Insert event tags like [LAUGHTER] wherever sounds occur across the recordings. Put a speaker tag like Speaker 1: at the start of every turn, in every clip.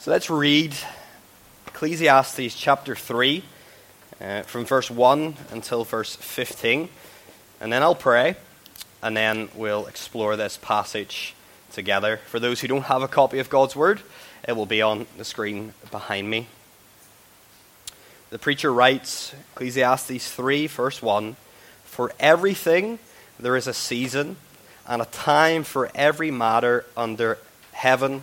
Speaker 1: So let's read Ecclesiastes chapter 3 uh, from verse 1 until verse 15. And then I'll pray, and then we'll explore this passage together. For those who don't have a copy of God's Word, it will be on the screen behind me. The preacher writes, Ecclesiastes 3, verse 1 For everything there is a season and a time for every matter under heaven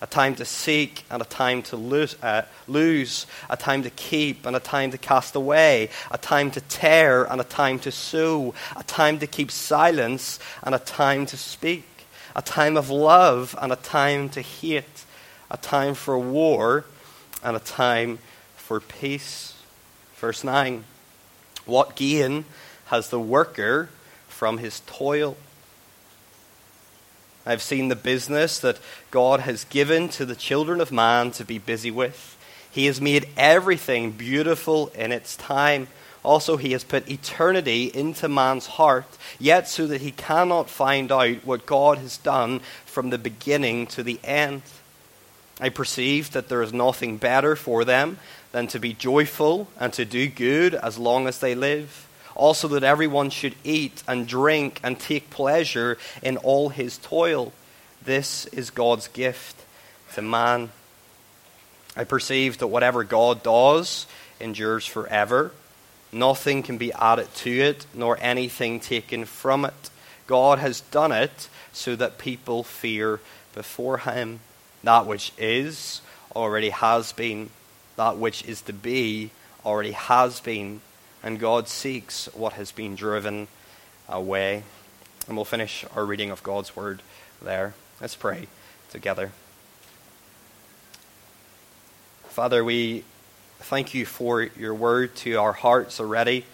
Speaker 1: a time to seek and a time to lose, uh, lose, a time to keep and a time to cast away, a time to tear and a time to sow, a time to keep silence and a time to speak, a time of love and a time to hate, a time for war and a time for peace. Verse 9 What gain has the worker from his toil? I've seen the business that God has given to the children of man to be busy with. He has made everything beautiful in its time. Also, He has put eternity into man's heart, yet so that he cannot find out what God has done from the beginning to the end. I perceive that there is nothing better for them than to be joyful and to do good as long as they live also that everyone should eat and drink and take pleasure in all his toil. This is God's gift to man. I perceive that whatever God does endures forever. Nothing can be added to it, nor anything taken from it. God has done it so that people fear before him. That which is already has been, that which is to be already has been and God seeks what has been driven away. And we'll finish our reading of God's word there. Let's pray together. Father, we thank you for your word to our hearts already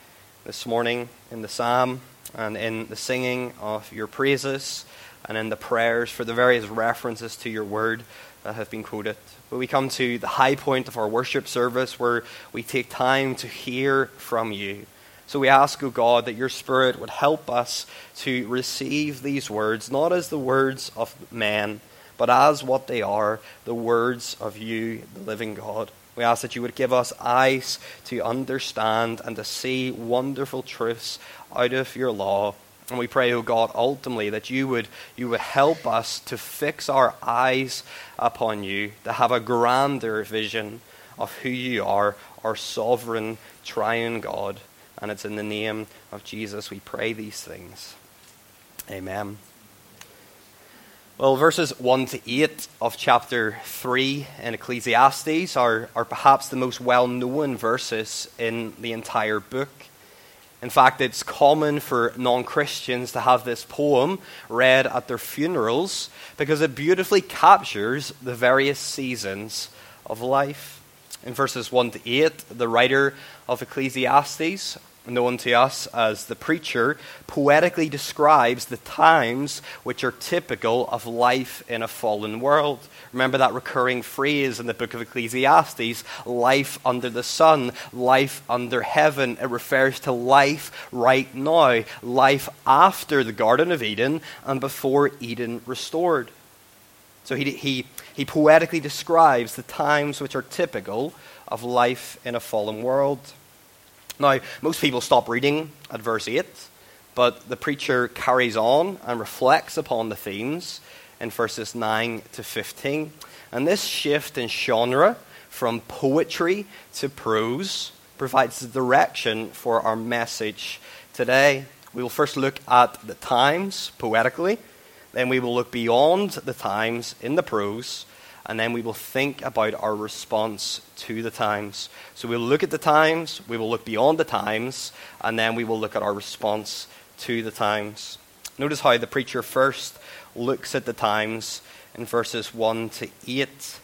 Speaker 1: this morning in the psalm and in the singing of your praises and in the prayers for the various references to your word have been quoted. But we come to the high point of our worship service where we take time to hear from you. So we ask, O oh God, that your Spirit would help us to receive these words, not as the words of man, but as what they are, the words of you, the living God. We ask that you would give us eyes to understand and to see wonderful truths out of your law and we pray, O oh God, ultimately that you would, you would help us to fix our eyes upon you, to have a grander vision of who you are, our sovereign, triune God. And it's in the name of Jesus we pray these things. Amen. Well, verses 1 to 8 of chapter 3 in Ecclesiastes are, are perhaps the most well known verses in the entire book. In fact, it's common for non Christians to have this poem read at their funerals because it beautifully captures the various seasons of life. In verses 1 to 8, the writer of Ecclesiastes known to us as the preacher, poetically describes the times which are typical of life in a fallen world. Remember that recurring phrase in the book of Ecclesiastes life under the sun, life under heaven. It refers to life right now, life after the Garden of Eden and before Eden restored. So he, he, he poetically describes the times which are typical of life in a fallen world. Now, most people stop reading at verse 8, but the preacher carries on and reflects upon the themes in verses 9 to 15. And this shift in genre from poetry to prose provides the direction for our message today. We will first look at the times poetically, then we will look beyond the times in the prose, and then we will think about our response to the times. So we'll look at the times, we will look beyond the times, and then we will look at our response to the times. Notice how the preacher first looks at the times in verses 1 to 8.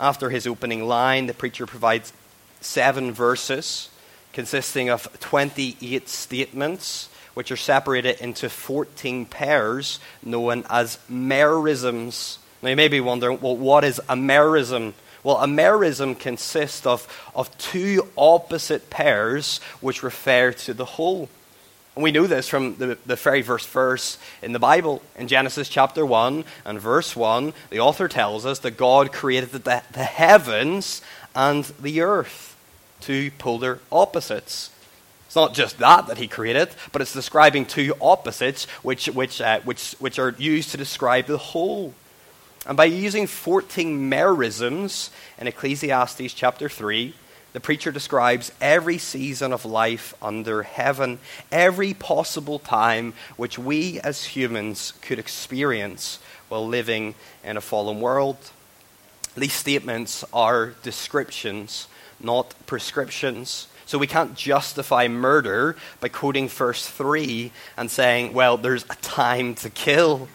Speaker 1: After his opening line, the preacher provides seven verses consisting of 28 statements, which are separated into 14 pairs known as merisms. Now, you may be wondering, well, what is a merism? Well, a merism consists of, of two opposite pairs which refer to the whole. And we know this from the, the very first verse in the Bible. In Genesis chapter 1 and verse 1, the author tells us that God created the, the heavens and the earth, two polar opposites. It's not just that that he created, but it's describing two opposites which, which, uh, which, which are used to describe the whole. And by using 14 merisms in Ecclesiastes chapter 3, the preacher describes every season of life under heaven, every possible time which we as humans could experience while living in a fallen world. These statements are descriptions, not prescriptions. So we can't justify murder by quoting verse 3 and saying, well, there's a time to kill.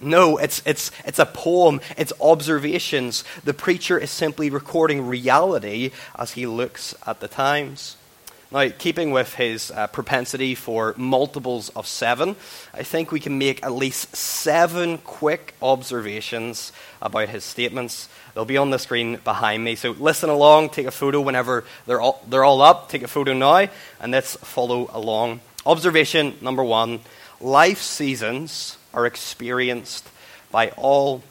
Speaker 1: No, it's, it's, it's a poem, it's observations. The preacher is simply recording reality as he looks at the times. Now, keeping with his uh, propensity for multiples of seven, I think we can make at least seven quick observations about his statements. They'll be on the screen behind me. So listen along, take a photo whenever they're all, they're all up. Take a photo now, and let's follow along. Observation number one life seasons are experienced by all.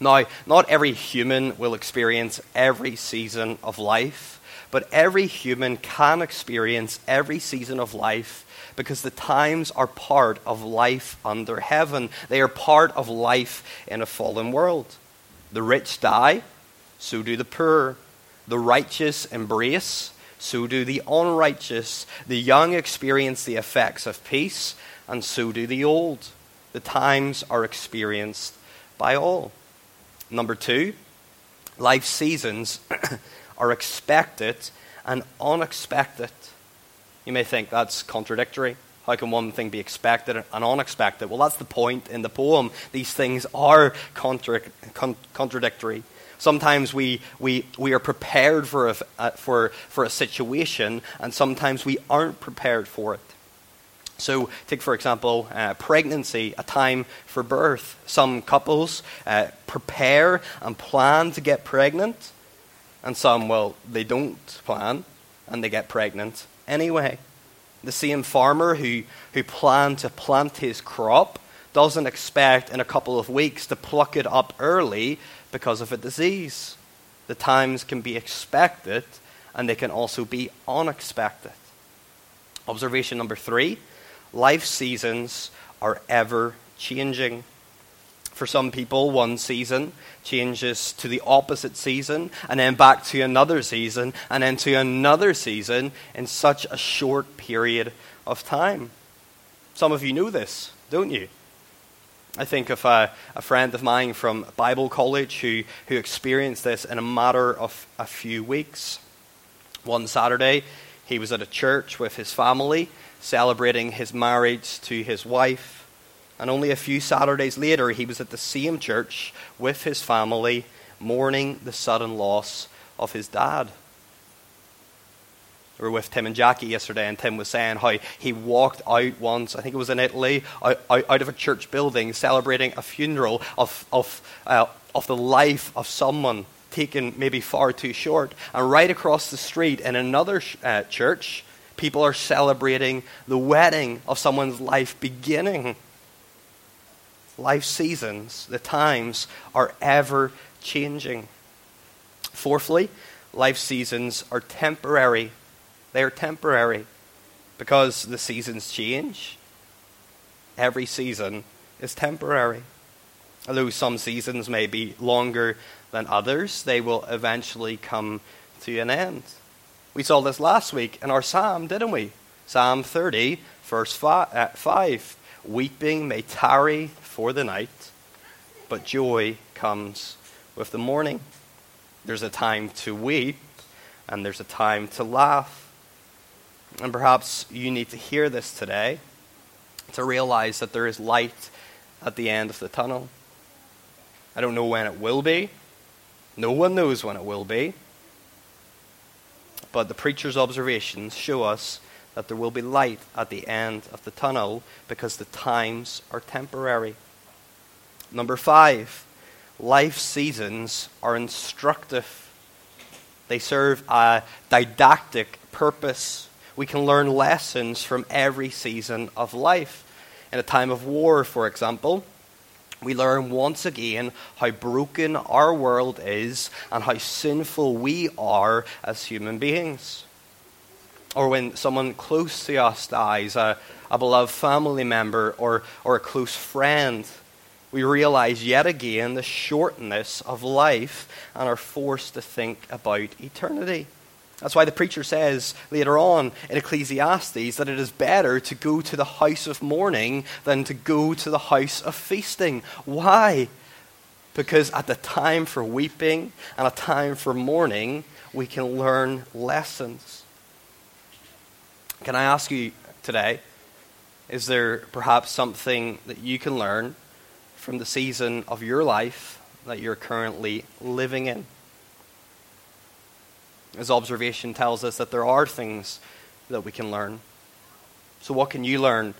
Speaker 1: Now, not every human will experience every season of life. But every human can experience every season of life because the times are part of life under heaven. They are part of life in a fallen world. The rich die, so do the poor. The righteous embrace, so do the unrighteous. The young experience the effects of peace, and so do the old. The times are experienced by all. Number two, life seasons [COUGHS] are expected and unexpected. You may think that's contradictory. How can one thing be expected and unexpected? Well, that's the point in the poem. These things are contra- con- contradictory. Sometimes we, we, we are prepared for a, uh, for, for a situation, and sometimes we aren't prepared for it. So, take for example, uh, pregnancy, a time for birth. Some couples uh, prepare and plan to get pregnant, and some, well, they don't plan and they get pregnant anyway. The same farmer who, who planned to plant his crop doesn't expect in a couple of weeks to pluck it up early because of a disease. The times can be expected and they can also be unexpected. Observation number three life seasons are ever changing. For some people, one season changes to the opposite season, and then back to another season, and then to another season in such a short period of time. Some of you know this, don't you? I think of a, a, friend of mine from Bible college who, who experienced this in a matter of a few weeks. One Saturday, he was at a church with his family, celebrating his marriage to his wife. And only a few Saturdays later, he was at the same church with his family, mourning the sudden loss of his dad. We were with Tim and Jackie yesterday, and Tim was saying how he walked out once, I think it was in Italy, out, out of a church building, celebrating a funeral of, of, uh, of the life of someone taken maybe far too short. And right across the street in another uh, church, people are celebrating the wedding of someone's life beginning life seasons, the times are ever changing. Fourthly, life seasons are temporary. They are temporary because the seasons change. Every season is temporary. Although some seasons may be longer than others, they will eventually come to an end. We saw this last week in our psalm, didn't we? Psalm 30, verse uh, 5. Weeping may tarry for the night, but joy comes with the morning. There's a time to weep, and there's a time to laugh. And perhaps you need to hear this today to realize that there is light at the end of the tunnel. I don't know when it will be. No one knows when it will be. But the preacher's observations show us that there will be light at the end of the tunnel because the times are temporary. Number five, life seasons are instructive. They serve a didactic purpose. We can learn lessons from every season of life. In a time of war, for example, we learn once again how broken our world is and how sinful we are as human beings. Or when someone close to us dies, a, a beloved family member or, or a close friend, we realize yet again the shortness of life and are forced to think about eternity. That's why the preacher says later on in Ecclesiastes that it is better to go to the house of mourning than to go to the house of feasting. Why? Because at the time for weeping and a time for mourning, we can learn lessons. Can I ask you today, is there perhaps something that you can learn from the season of your life that you're currently living in? His observation tells us that there are things that we can learn. So, what can you learn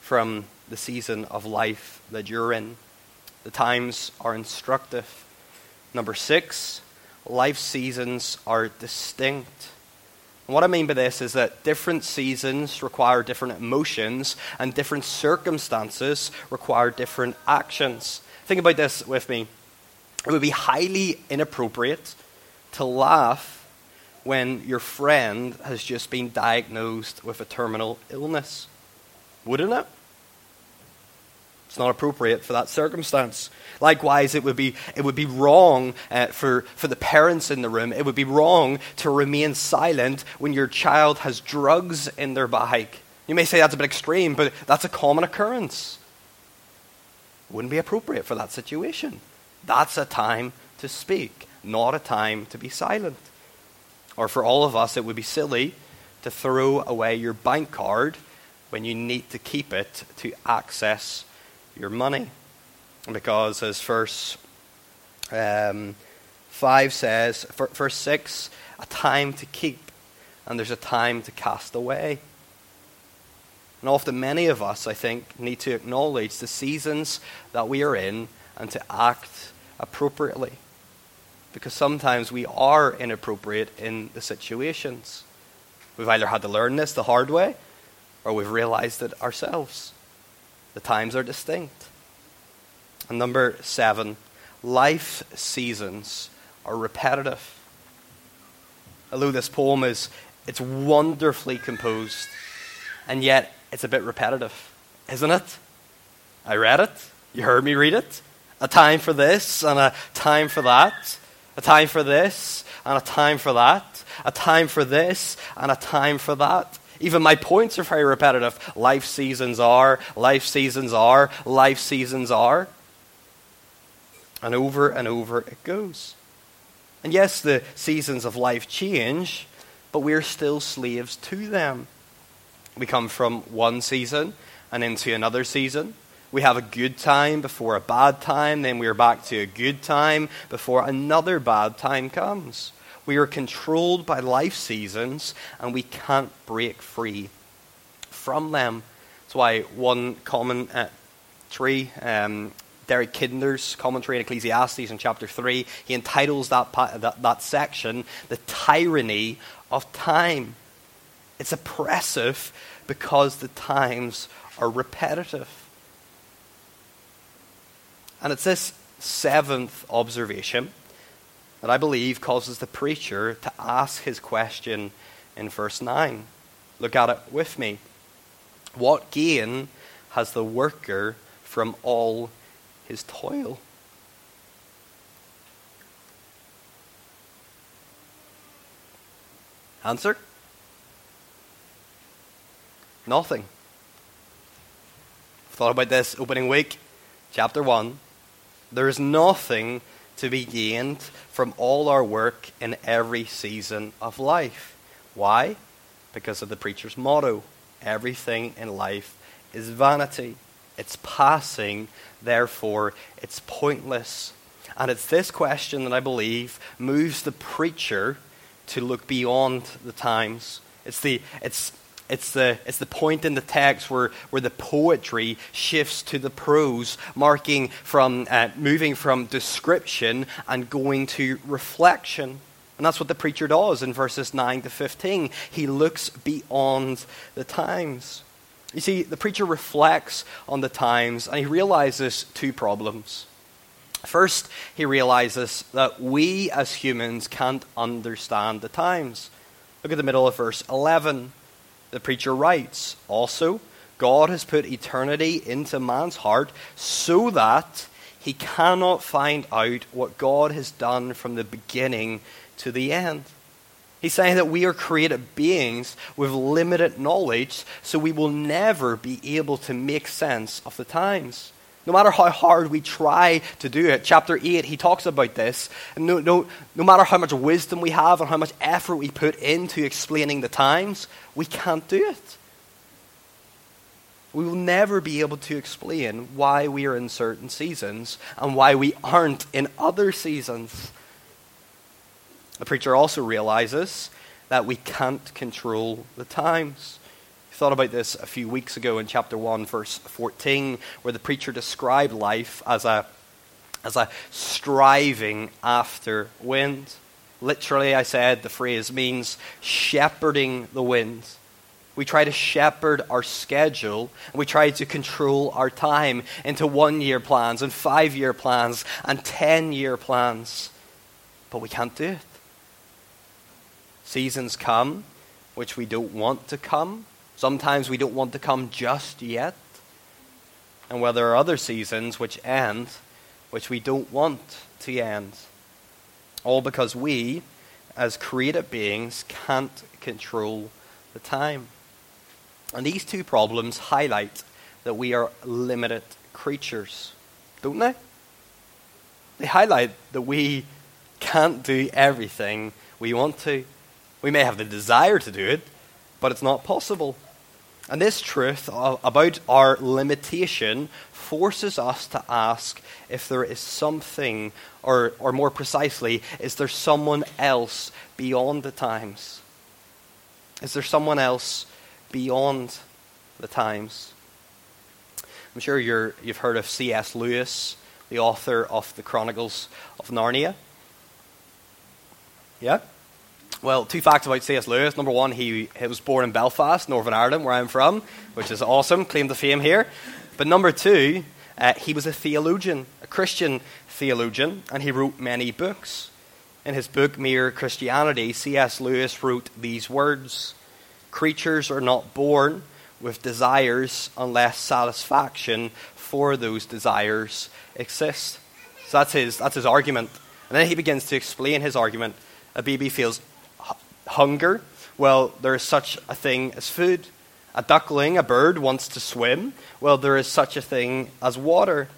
Speaker 1: from the season of life that you're in? The times are instructive. Number six, life seasons are distinct. And what I mean by this is that different seasons require different emotions, and different circumstances require different actions. Think about this with me. It would be highly inappropriate to laugh when your friend has just been diagnosed with a terminal illness. Wouldn't it? It's not appropriate for that circumstance. Likewise, it would be, it would be wrong uh, for, for the parents in the room. It would be wrong to remain silent when your child has drugs in their bag. You may say that's a bit extreme, but that's a common occurrence. Wouldn't be appropriate for that situation. That's a time to speak, not a time to be silent. Or for all of us, it would be silly to throw away your bank card when you need to keep it to access your money. Because as verse um, 5 says, verse 6, a time to keep, and there's a time to cast away. And often, many of us, I think, need to acknowledge the seasons that we are in and to act appropriately because sometimes we are inappropriate in the situations. We've either had to learn this the hard way or we've realized it ourselves. The times are distinct. And number seven, life seasons are repetitive. Although this poem is it's wonderfully composed, and yet it's a bit repetitive, isn't it? I read it. You heard me read it. A time for this and a time for that. A time for this and a time for that. A time for this and a time for that. Even my points are very repetitive. Life seasons are, life seasons are, life seasons are. And over and over it goes. And yes, the seasons of life change, but we're still slaves to them. We come from one season and into another season. We have a good time before a bad time, then we're back to a good time before another bad time comes. We are controlled by life seasons and we can't break free from them. That's why one common uh, tree, um, Derek Kidner's commentary in Ecclesiastes in chapter 3, he entitles that, that, that section, The Tyranny of Time. It's oppressive because the times are repetitive. And it's this seventh observation that I believe causes the preacher to ask his question in verse 9. Look at it with me. What gain has the worker from all his toil? Answer? Nothing. Thought about this opening week, chapter 1. There is nothing to be gained from all our work in every season of life. Why? Because of the preacher's motto everything in life is vanity. It's passing, therefore, it's pointless. And it's this question that I believe moves the preacher to look beyond the times. It's the, it's, it's the, it's the point in the text where, where the poetry shifts to the prose, marking from, uh, moving from description and going to reflection. And that's what the preacher does in verses 9 to 15. He looks beyond the times. You see, the preacher reflects on the times and he realizes two problems. First, he realizes that we as humans can't understand the times. Look at the middle of verse 11. The preacher writes, Also, God has put eternity into man's heart so that he cannot find out what God has done from the beginning to the end. He's saying that we are created beings with limited knowledge, so we will never be able to make sense of the times. No matter how hard we try to do it. Chapter 8, he talks about this. And No, no, no matter how much wisdom we have and how much effort we put into explaining the times, we can't do it. We will never be able to explain why we are in certain seasons and why we aren't in other seasons. The preacher also realizes that we can't control the times. Thought about this a few weeks ago in chapter 1, verse 14, where the preacher described life as a, as a striving after wind. Literally, I said the phrase means shepherding the wind. We try to shepherd our schedule and we try to control our time into one year plans and five year plans and ten year plans. But we can't do it. Seasons come which we don't want to come. Sometimes we don't want to come just yet. And while there are other seasons which end, which we don't want to end. All because we, as created beings, can't control the time. And these two problems highlight that we are limited creatures, don't they? They highlight that we can't do everything we want to. We may have the desire to do it, but it's not possible. And this truth about our limitation forces us to ask if there is something, or, or more precisely, is there someone else beyond the times? Is there someone else beyond the times? I'm sure you have heard of C.S. Lewis, the author of the Chronicles of Narnia. Yeah? Well, two facts about C.S. Lewis. Number one, he, he was born in Belfast, Northern Ireland, where I'm from, which is awesome, claim to fame here. But number two, uh, he was a theologian, a Christian theologian, and he wrote many books. In his book, Mere Christianity, C.S. Lewis wrote these words Creatures are not born with desires unless satisfaction for those desires exists. So that's his, that's his argument. And then he begins to explain his argument. A baby feels hunger? Well, there is such a thing as food. A duckling, a bird, wants to swim. Well, there is such a thing as water.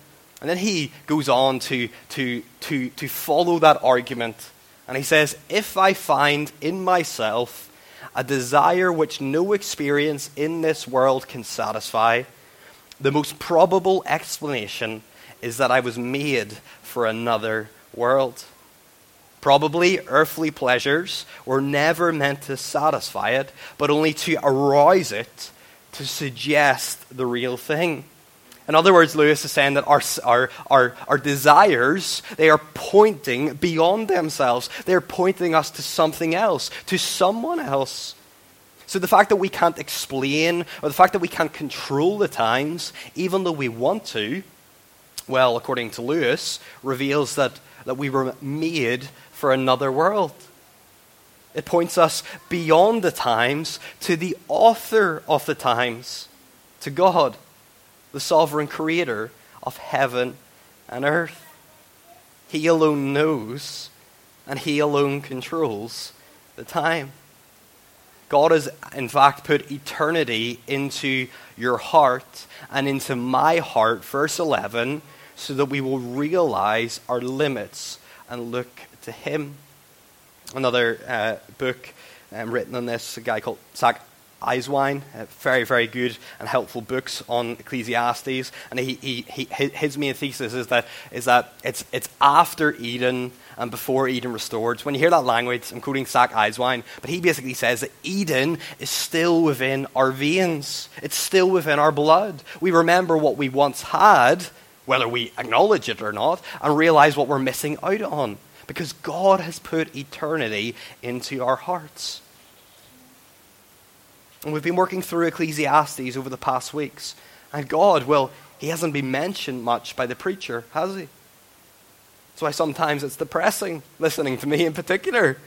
Speaker 1: And then he goes on to, to, to, to follow that argument. And he says, If I find in myself a desire which no experience in this world can satisfy, the most probable explanation is that I was made for another world. Probably earthly pleasures were never meant to satisfy it, but only to arouse it, to suggest the real thing. In other words, Lewis is saying that our, our, our, our desires, they are pointing beyond themselves. They're pointing us to something else, to someone else. So the fact that we can't explain, or the fact that we can't control the times, even though we want to, well, according to Lewis, reveals that, that we were made for another world. It points us beyond the times to the author of the times, to God, the sovereign creator of heaven and earth. He alone knows and He alone controls the time. God has, in fact, put eternity into your heart and into my heart, verse 11, so that we will realize our limits and look to him. Another uh, book um, written on this, a guy called Zack Eswine, uh, very, very good and helpful books on Ecclesiastes. And he, he, he, his main thesis is that, is that it's, it's after Eden and before Eden restored. So when you hear that language, I'm quoting Zack Eswine, but he basically says that Eden is still within our veins, it's still within our blood. We remember what we once had, whether we acknowledge it or not, and realize what we're missing out on. Because God has put eternity into our hearts. And we've been working through Ecclesiastes over the past weeks. And God, well, He hasn't been mentioned much by the preacher, has He? That's why sometimes it's depressing listening to me in particular.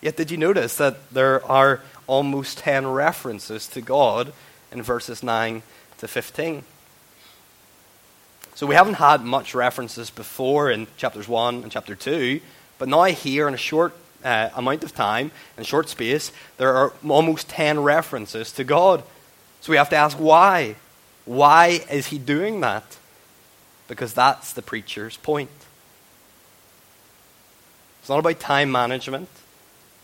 Speaker 1: Yet, did you notice that there are almost 10 references to God in verses 9 to 15? So, we haven't had much references before in chapters 1 and chapter 2, but now, here in a short uh, amount of time, in short space, there are almost 10 references to God. So, we have to ask why? Why is he doing that? because that's the preacher's point. It's not about time management.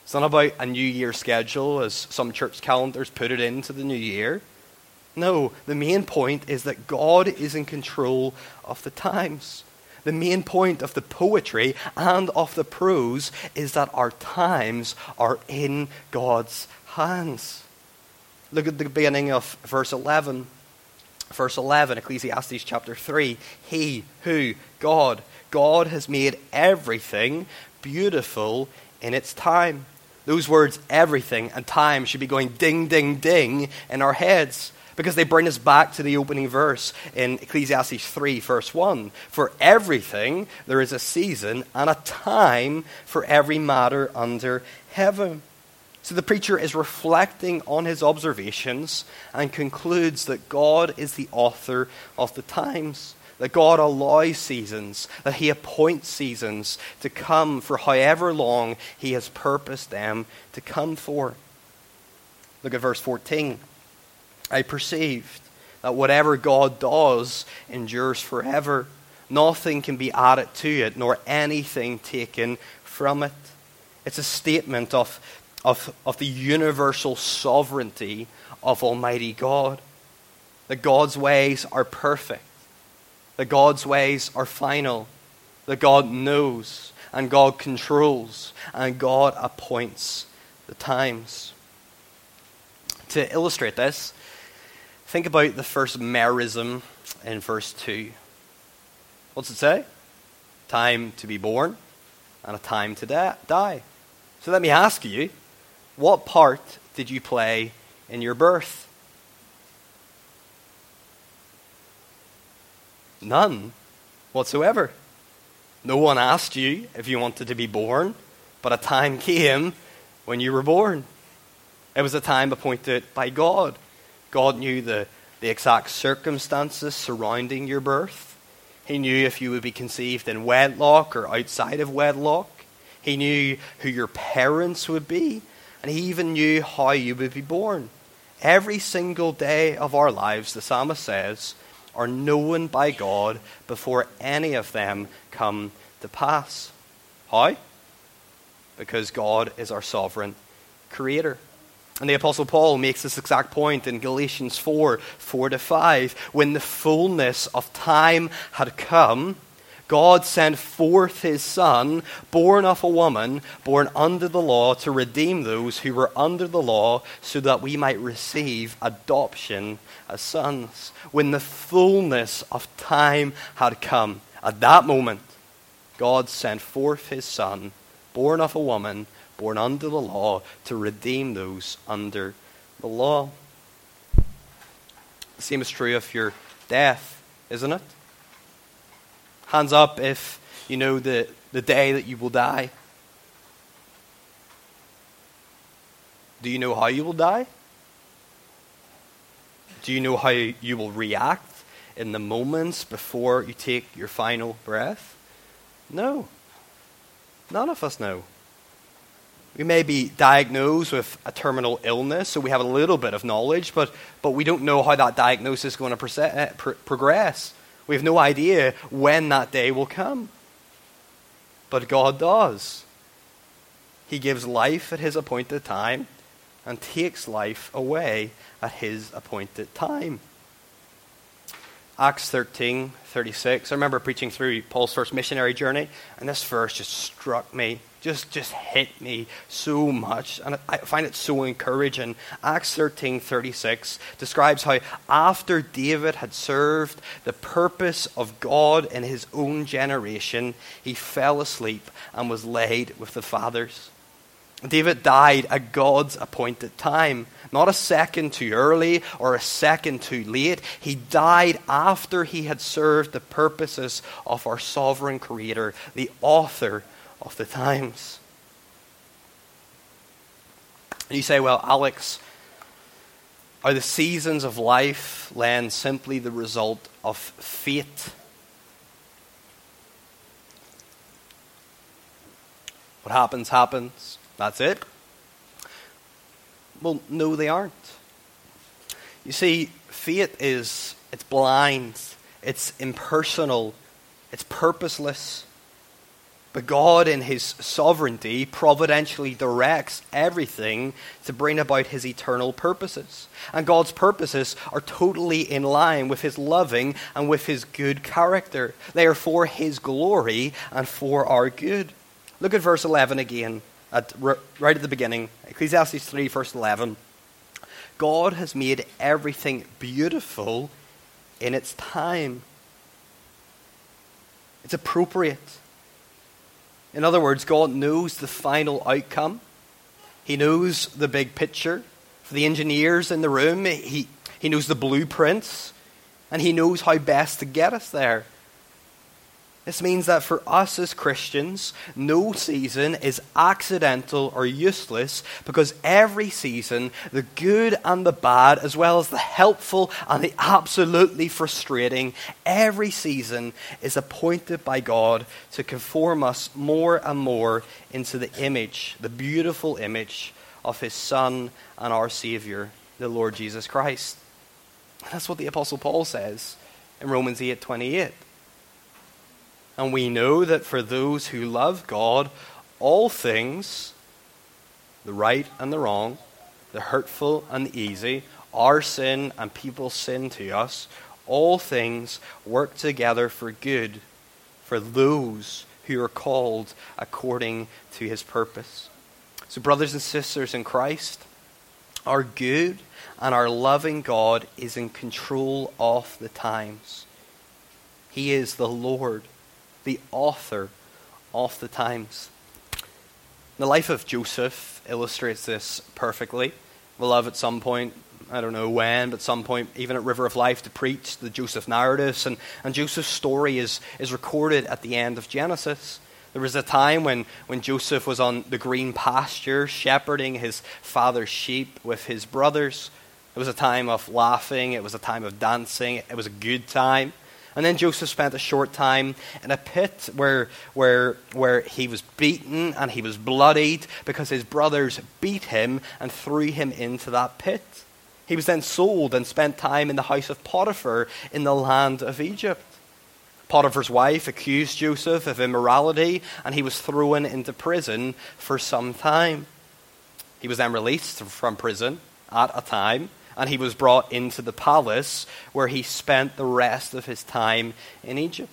Speaker 1: It's not about a new year schedule, as some church calendars put it into the new year. No, the main point is that God is in control of the times. The main point of the poetry and of the prose is that our times are in God's hands. Look at the beginning of verse 11. Verse 11, Ecclesiastes chapter 3 He who, God, God has made everything beautiful in its time. Those words, everything and time, should be going ding, ding, ding in our heads because they bring us back to the opening verse in Ecclesiastes 3, verse 1. For everything there is a season and a time for every matter under heaven. So the preacher is reflecting on his observations and concludes that God is the author of the times, that God allows seasons, that he appoints seasons to come for however long he has purposed them to come for. Look at verse 14. I perceived that whatever God does endures forever. Nothing can be added to it, nor anything taken from it. It's a statement of of, of the universal sovereignty of Almighty God. That God's ways are perfect, that God's ways are final, that God knows and God controls and God appoints the times. To illustrate this, think about the first merism in verse 2. What's it say? Time to be born and a time to die. So let me ask you what part did you play in your birth? None whatsoever. No one asked you if you wanted to be born, but a time came when you were born. It was a time appointed by God. God knew the, the exact circumstances surrounding your birth. He knew if you would be conceived in wedlock or outside of wedlock. He knew who your parents would be and he even knew how you would be born. Every single day of our lives, the psalmist says, are known by God before any of them come to pass. How? Because God is our sovereign creator. And the Apostle Paul makes this exact point in Galatians 4 4 to 5. When the fullness of time had come, God sent forth his Son, born of a woman, born under the law, to redeem those who were under the law, so that we might receive adoption as sons. When the fullness of time had come, at that moment, God sent forth his Son, born of a woman, born under the law, to redeem those under the law. The same is true of your death, isn't it? Hands up if you know the, the day that you will die. Do you know how you will die? Do you know how you will react in the moments before you take your final breath? No. None of us know. We may be diagnosed with a terminal illness, so we have a little bit of knowledge, but, but we don't know how that diagnosis is going to eh, progress. We have no idea when that day will come. But God does. He gives life at His appointed time, and takes life away at his appointed time. Acts 13, 36. I remember preaching through Paul's first missionary journey, and this verse just struck me, just, just hit me so much. And I find it so encouraging. Acts 13, 36 describes how after David had served the purpose of God in his own generation, he fell asleep and was laid with the fathers. David died at God's appointed time, not a second too early or a second too late. He died after he had served the purposes of our sovereign Creator, the author of the times. And you say, well, Alex, are the seasons of life then simply the result of fate? What happens, happens. That's it? Well, no, they aren't. You see, faith is it's blind, it's impersonal, it's purposeless. But God, in His sovereignty, providentially directs everything to bring about His eternal purposes. And God's purposes are totally in line with His loving and with His good character. They are for His glory and for our good. Look at verse 11 again at, right at the beginning, Ecclesiastes 3, verse 11. God has made everything beautiful in its time. It's appropriate. In other words, God knows the final outcome. He knows the big picture. For the engineers in the room, he, he knows the blueprints, and he knows how best to get us there. This means that for us as Christians, no season is accidental or useless because every season, the good and the bad, as well as the helpful and the absolutely frustrating, every season is appointed by God to conform us more and more into the image, the beautiful image of His Son and our Savior, the Lord Jesus Christ. That's what the Apostle Paul says in Romans 8 28. And we know that for those who love God, all things, the right and the wrong, the hurtful and the easy, our sin and people's sin to us, all things work together for good for those who are called according to his purpose. So, brothers and sisters in Christ, our good and our loving God is in control of the times. He is the Lord the author of the times. The life of Joseph illustrates this perfectly. We'll have at some point, I don't know when, but some point, even at River of Life, to preach the Joseph narratives. And, and Joseph's story is, is recorded at the end of Genesis. There was a time when, when Joseph was on the green pasture, shepherding his father's sheep with his brothers. It was a time of laughing, it was a time of dancing, it was a good time. And then Joseph spent a short time in a pit where, where, where he was beaten and he was bloodied because his brothers beat him and threw him into that pit. He was then sold and spent time in the house of Potiphar in the land of Egypt. Potiphar's wife accused Joseph of immorality and he was thrown into prison for some time. He was then released from prison at a time and he was brought into the palace where he spent the rest of his time in Egypt.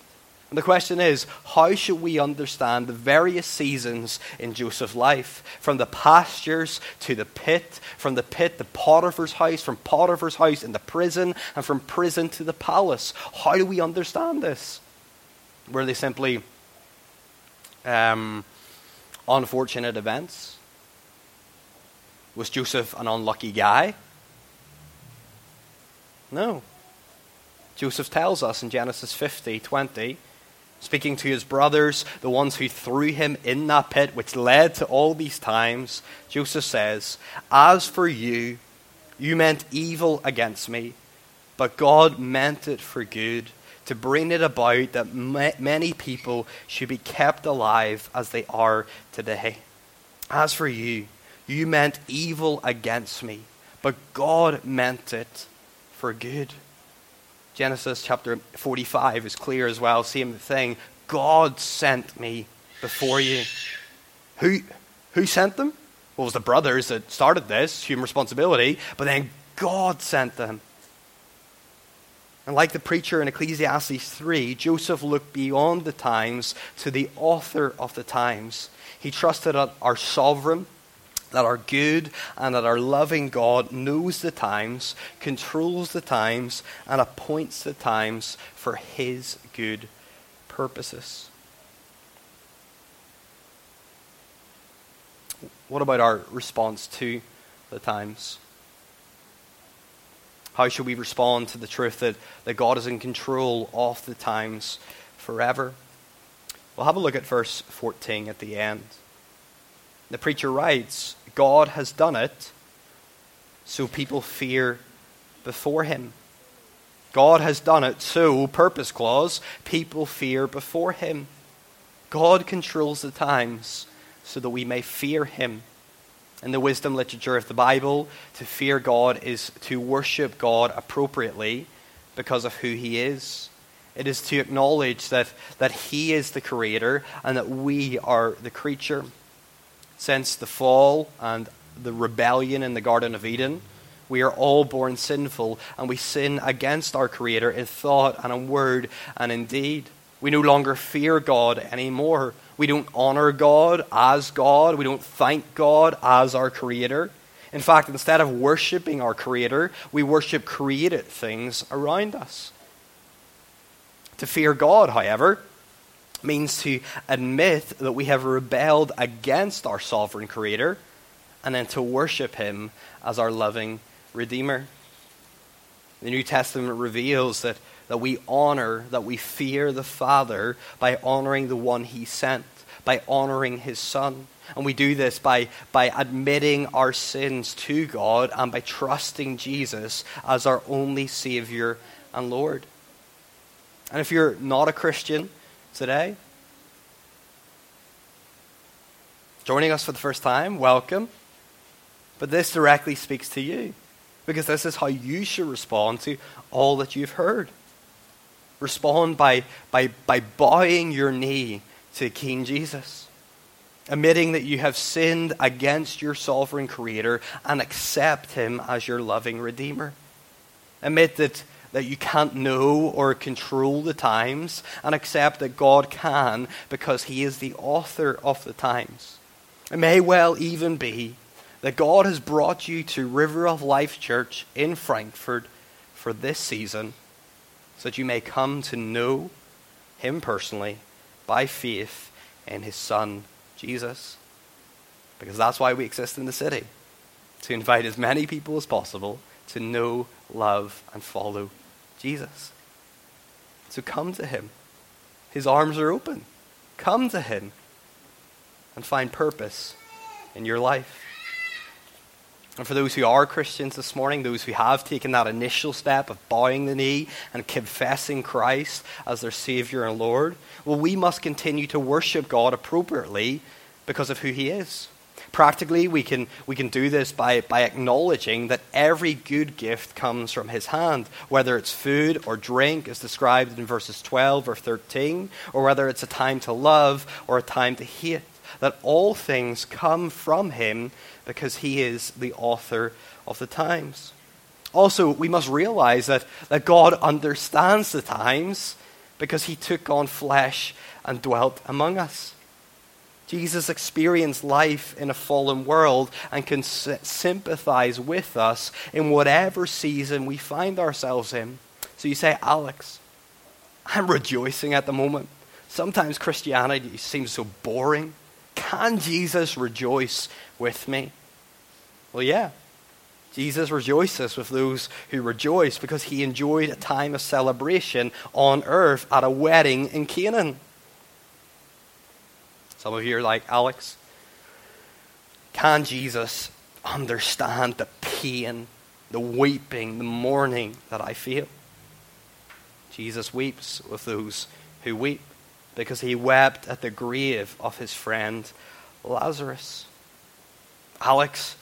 Speaker 1: And the question is, how should we understand the various seasons in Joseph's life? From the pastures to the pit, from the pit to Potiphar's house, from Potiphar's house in the prison, and from prison to the palace. How do we understand this? Were they simply um, unfortunate events? Was Joseph an unlucky guy? No. Joseph tells us in Genesis 50 20, speaking to his brothers, the ones who threw him in that pit, which led to all these times, Joseph says, As for you, you meant evil against me, but God meant it for good, to bring it about that many people should be kept alive as they are today. As for you, you meant evil against me, but God meant it for good. Genesis chapter 45 is clear as well, same thing. God sent me before you. Who, who sent them? Well, it was the brothers that started this, human responsibility, but then God sent them. And like the preacher in Ecclesiastes 3, Joseph looked beyond the times to the author of the times. He trusted our sovereign, that our good and that our loving God knows the times, controls the times, and appoints the times for his good purposes. What about our response to the times? How should we respond to the truth that, that God is in control of the times forever? We'll have a look at verse 14 at the end. The preacher writes, God has done it, so people fear before him. God has done it, so, purpose clause, people fear before him. God controls the times so that we may fear him in the wisdom literature of the Bible, to fear God is to worship God appropriately because of who He is. It is to acknowledge that, that He is the Creator and that we are the creature. Since the fall and the rebellion in the Garden of Eden, we are all born sinful and we sin against our Creator in thought and in word and in deed. We no longer fear God anymore. We don't honor God as God. We don't thank God as our Creator. In fact, instead of worshiping our Creator, we worship created things around us. To fear God, however, means to admit that we have rebelled against our sovereign Creator and then to worship Him as our loving Redeemer. The New Testament reveals that that we honor, that we fear the Father by honoring the one He sent, by honoring His Son. And we do this by, by admitting our sins to God and by trusting Jesus as our only Savior and Lord. And if you're not a Christian today, joining us for the first time, welcome. But this directly speaks to you because this is how you should respond to all that you've heard respond by, by, by bowing your knee to King Jesus, admitting that you have sinned against your sovereign Creator and accept Him as your loving Redeemer. Admit that, that you can't know or control the times and accept that God can because He is the author of the times. It may well even be that God has brought you to River of Life Church in Frankfurt for this season so that you may come to know him personally by faith in his son, Jesus. Because that's why we exist in the city to invite as many people as possible to know, love, and follow Jesus. So come to him. His arms are open. Come to him and find purpose in your life. And for those who are Christians this morning, those who have taken that initial step of bowing the knee and confessing Christ as their Savior and Lord, well, we must continue to worship God appropriately because of who He is. Practically, we can, we can do this by, by acknowledging that every good gift comes from His hand, whether it's food or drink, as described in verses 12 or 13, or whether it's a time to love or a time to hate that all things come from him because he is the author of the times. Also, we must realize that, that God understands the times because he took on flesh and dwelt among us. Jesus experienced life in a fallen world and can sympathize with us in whatever season we find ourselves in. So you say, Alex, I'm rejoicing at the moment. Sometimes Christianity seems so boring. Can Jesus rejoice with me? Well, yeah. Jesus rejoices with those who rejoice because he enjoyed a time of celebration on earth at a wedding in Canaan. Some of you are like, Alex, can Jesus understand the pain, the weeping, the mourning that I feel? Jesus weeps with those who weep because he wept at the grave of his friend Lazarus. Alex,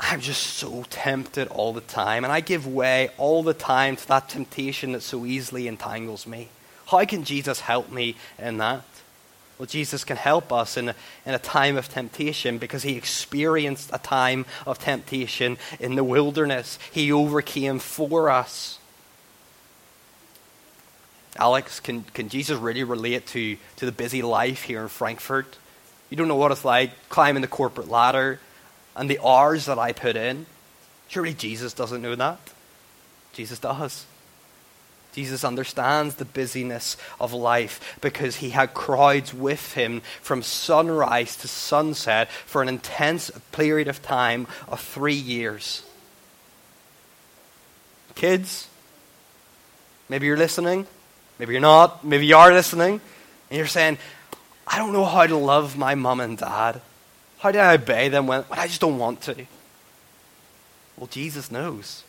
Speaker 1: I'm just so tempted all the time, and I give way all the time to that temptation that so easily entangles me. How can Jesus help me in that? Well, Jesus can help us in a, in a time of temptation because he experienced a time of temptation in the wilderness. He overcame for us. Alex, can, can Jesus really relate to, to the busy life here in Frankfurt? You don't know what it's like climbing the corporate ladder and the hours that I put in. Surely Jesus doesn't know that. Jesus does. Jesus understands the busyness of life because he had crowds with him from sunrise to sunset for an intense period of time of three years. Kids, maybe you're listening, maybe you're not, maybe you are listening, and you're saying, I don't know how to love my mom and dad. How do I obey them when, when I just don't want to? Well, Jesus knows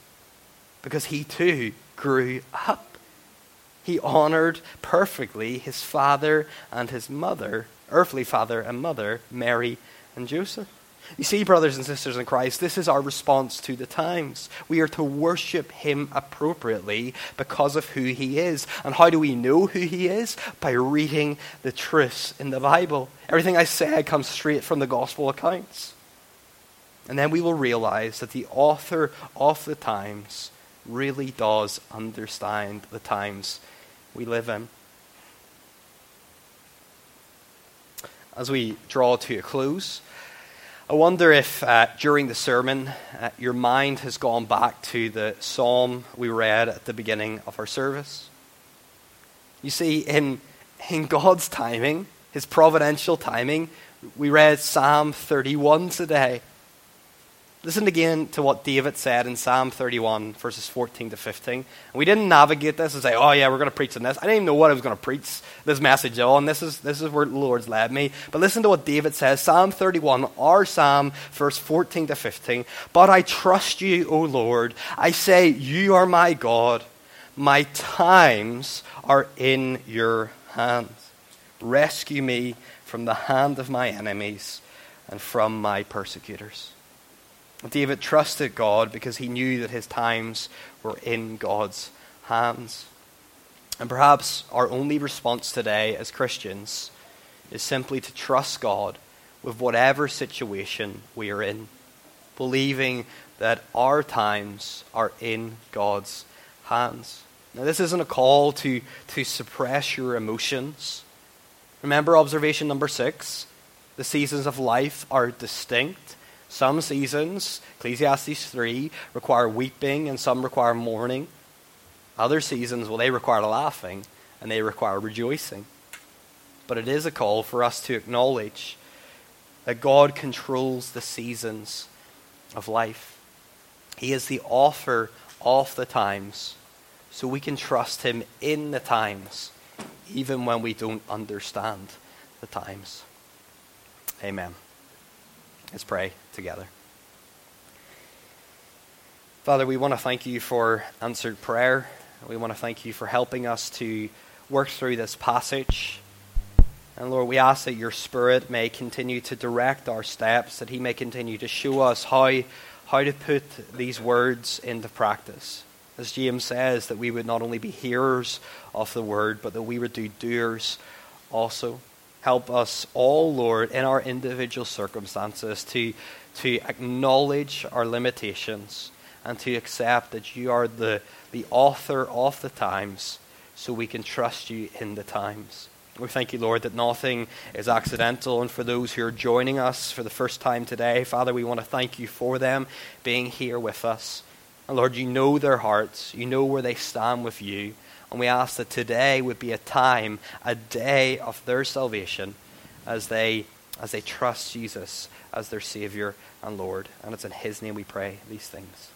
Speaker 1: because he too grew up. He honored perfectly his father and his mother, earthly father and mother, Mary and Joseph. You see, brothers and sisters in Christ, this is our response to the times. We are to worship Him appropriately because of who He is. And how do we know who He is? By reading the truths in the Bible. Everything I say comes straight from the Gospel accounts. And then we will realize that the author of the times really does understand the times we live in. As we draw to a close, I wonder if uh, during the sermon uh, your mind has gone back to the psalm we read at the beginning of our service. You see, in, in God's timing, His providential timing, we read Psalm 31 today. Listen again to what David said in Psalm 31, verses 14 to 15. And we didn't navigate this and say, oh, yeah, we're going to preach on this. I didn't even know what I was going to preach this message on. This is, this is where the Lord's led me. But listen to what David says Psalm 31, our Psalm, verse 14 to 15. But I trust you, O Lord. I say, You are my God. My times are in your hands. Rescue me from the hand of my enemies and from my persecutors. David trusted God because he knew that his times were in God's hands. And perhaps our only response today as Christians is simply to trust God with whatever situation we are in, believing that our times are in God's hands. Now, this isn't a call to, to suppress your emotions. Remember observation number six the seasons of life are distinct some seasons, Ecclesiastes 3, require weeping and some require mourning. Other seasons, well, they require laughing and they require rejoicing. But it is a call for us to acknowledge that God controls the seasons of life. He is the author of the times, so we can trust Him in the times, even when we don't understand the times. Amen. Let's pray together. Father, we want to thank you for answered prayer. We want to thank you for helping us to work through this passage. And Lord, we ask that your Spirit may continue to direct our steps, that He may continue to show us how, how to put these words into practice. As James says, that we would not only be hearers of the word, but that we would do doers also. Help us all, Lord, in our individual circumstances to, to acknowledge our limitations and to accept that you are the, the author of the times so we can trust you in the times. We thank you, Lord, that nothing is accidental. And for those who are joining us for the first time today, Father, we want to thank you for them being here with us. And Lord, you know their hearts, you know where they stand with you. And we ask that today would be a time, a day of their salvation as they, as they trust Jesus as their Savior and Lord. And it's in His name we pray these things.